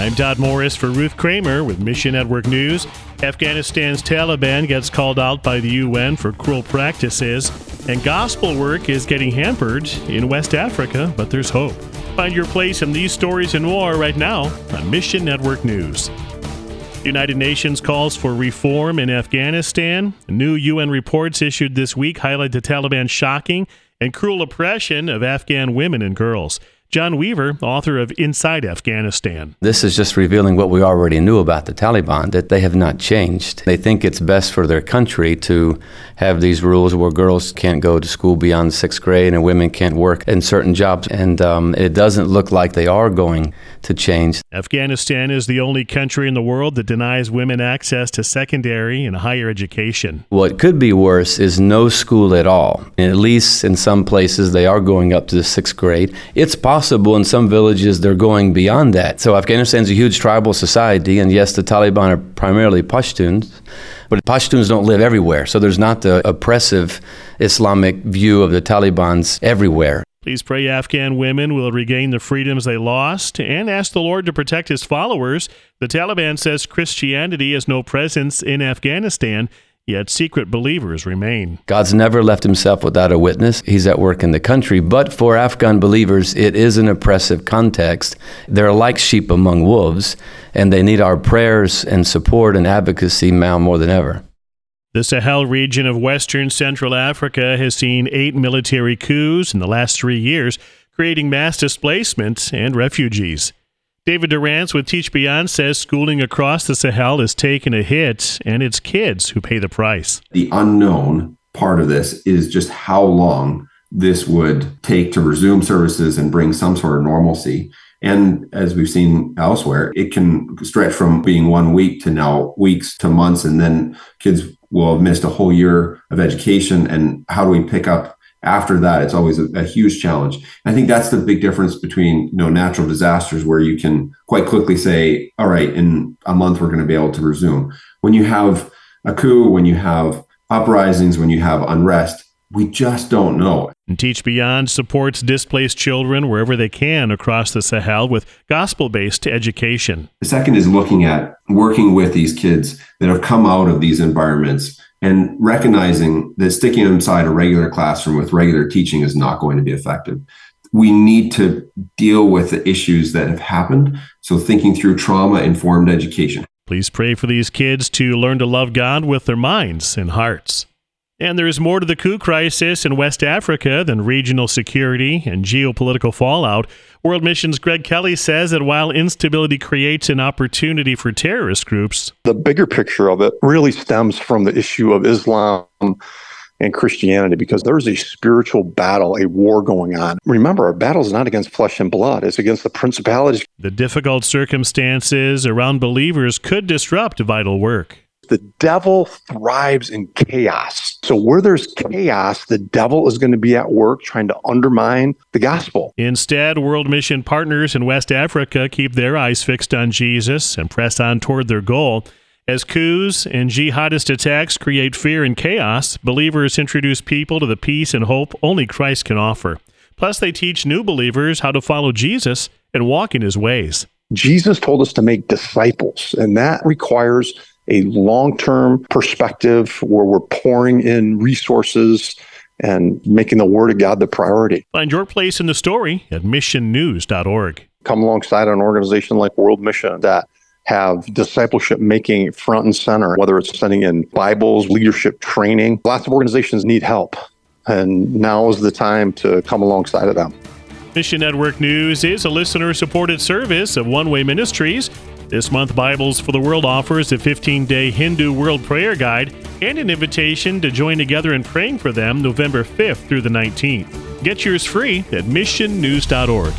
I'm Todd Morris for Ruth Kramer with Mission Network News. Afghanistan's Taliban gets called out by the UN for cruel practices, and gospel work is getting hampered in West Africa, but there's hope. Find your place in these stories and more right now on Mission Network News. United Nations calls for reform in Afghanistan. New UN reports issued this week highlight the Taliban's shocking and cruel oppression of Afghan women and girls. John Weaver, author of Inside Afghanistan. This is just revealing what we already knew about the Taliban that they have not changed. They think it's best for their country to have these rules where girls can't go to school beyond sixth grade and women can't work in certain jobs. And um, it doesn't look like they are going to change. Afghanistan is the only country in the world that denies women access to secondary and higher education. What could be worse is no school at all. At least in some places, they are going up to the sixth grade. It's possible possible in some villages they're going beyond that. So Afghanistan's a huge tribal society, and yes, the Taliban are primarily Pashtuns, but Pashtuns don't live everywhere. So there's not the oppressive Islamic view of the Taliban's everywhere. Please pray Afghan women will regain the freedoms they lost and ask the Lord to protect his followers. The Taliban says Christianity has no presence in Afghanistan Yet secret believers remain. God's never left himself without a witness. He's at work in the country. But for Afghan believers, it is an oppressive context. They're like sheep among wolves, and they need our prayers and support and advocacy now more than ever. The Sahel region of western Central Africa has seen eight military coups in the last three years, creating mass displacement and refugees. David Durrance with Teach Beyond says schooling across the Sahel is taking a hit, and it's kids who pay the price. The unknown part of this is just how long this would take to resume services and bring some sort of normalcy. And as we've seen elsewhere, it can stretch from being one week to now weeks to months. And then kids will have missed a whole year of education. And how do we pick up after that it's always a, a, huge challenge. I think that's the big difference between you know natural disasters where you can quite quickly say all right in a month we're going to be able to resume. When you have a coup when you have uprisings when you have unrest we just don't know. And Teach Beyond supports displaced children wherever they can across the Sahel with gospel based education. The second is looking at working with these kids that have come out of these environments and recognizing that sticking them inside a regular classroom with regular teaching is not going to be effective. We need to deal with the issues that have happened. So, thinking through trauma informed education. Please pray for these kids to learn to love God with their minds and hearts. And there is more to the coup crisis in West Africa than regional security and geopolitical fallout. World Mission's Greg Kelly says that while instability creates an opportunity for terrorist groups, the bigger picture of it really stems from the issue of Islam and Christianity because there's a spiritual battle, a war going on. Remember, our battle is not against flesh and blood, it's against the principalities. The difficult circumstances around believers could disrupt vital work the devil thrives in chaos. So where there's chaos, the devil is going to be at work trying to undermine the gospel. Instead, World Mission partners in West Africa keep their eyes fixed on Jesus and press on toward their goal. As coups and jihadist attacks create fear and chaos, believers introduce people to the peace and hope only Christ can offer. Plus, they teach new believers how to follow Jesus and walk in his ways. Jesus told us to make disciples, and that requires a long term perspective where we're pouring in resources and making the Word of God the priority. Find your place in the story at missionnews.org. Come alongside an organization like World Mission that have discipleship making front and center, whether it's sending in Bibles, leadership training. Lots of organizations need help. And now is the time to come alongside of them. Mission Network News is a listener supported service of One Way Ministries. This month, Bibles for the World offers a 15 day Hindu World Prayer Guide and an invitation to join together in praying for them November 5th through the 19th. Get yours free at missionnews.org.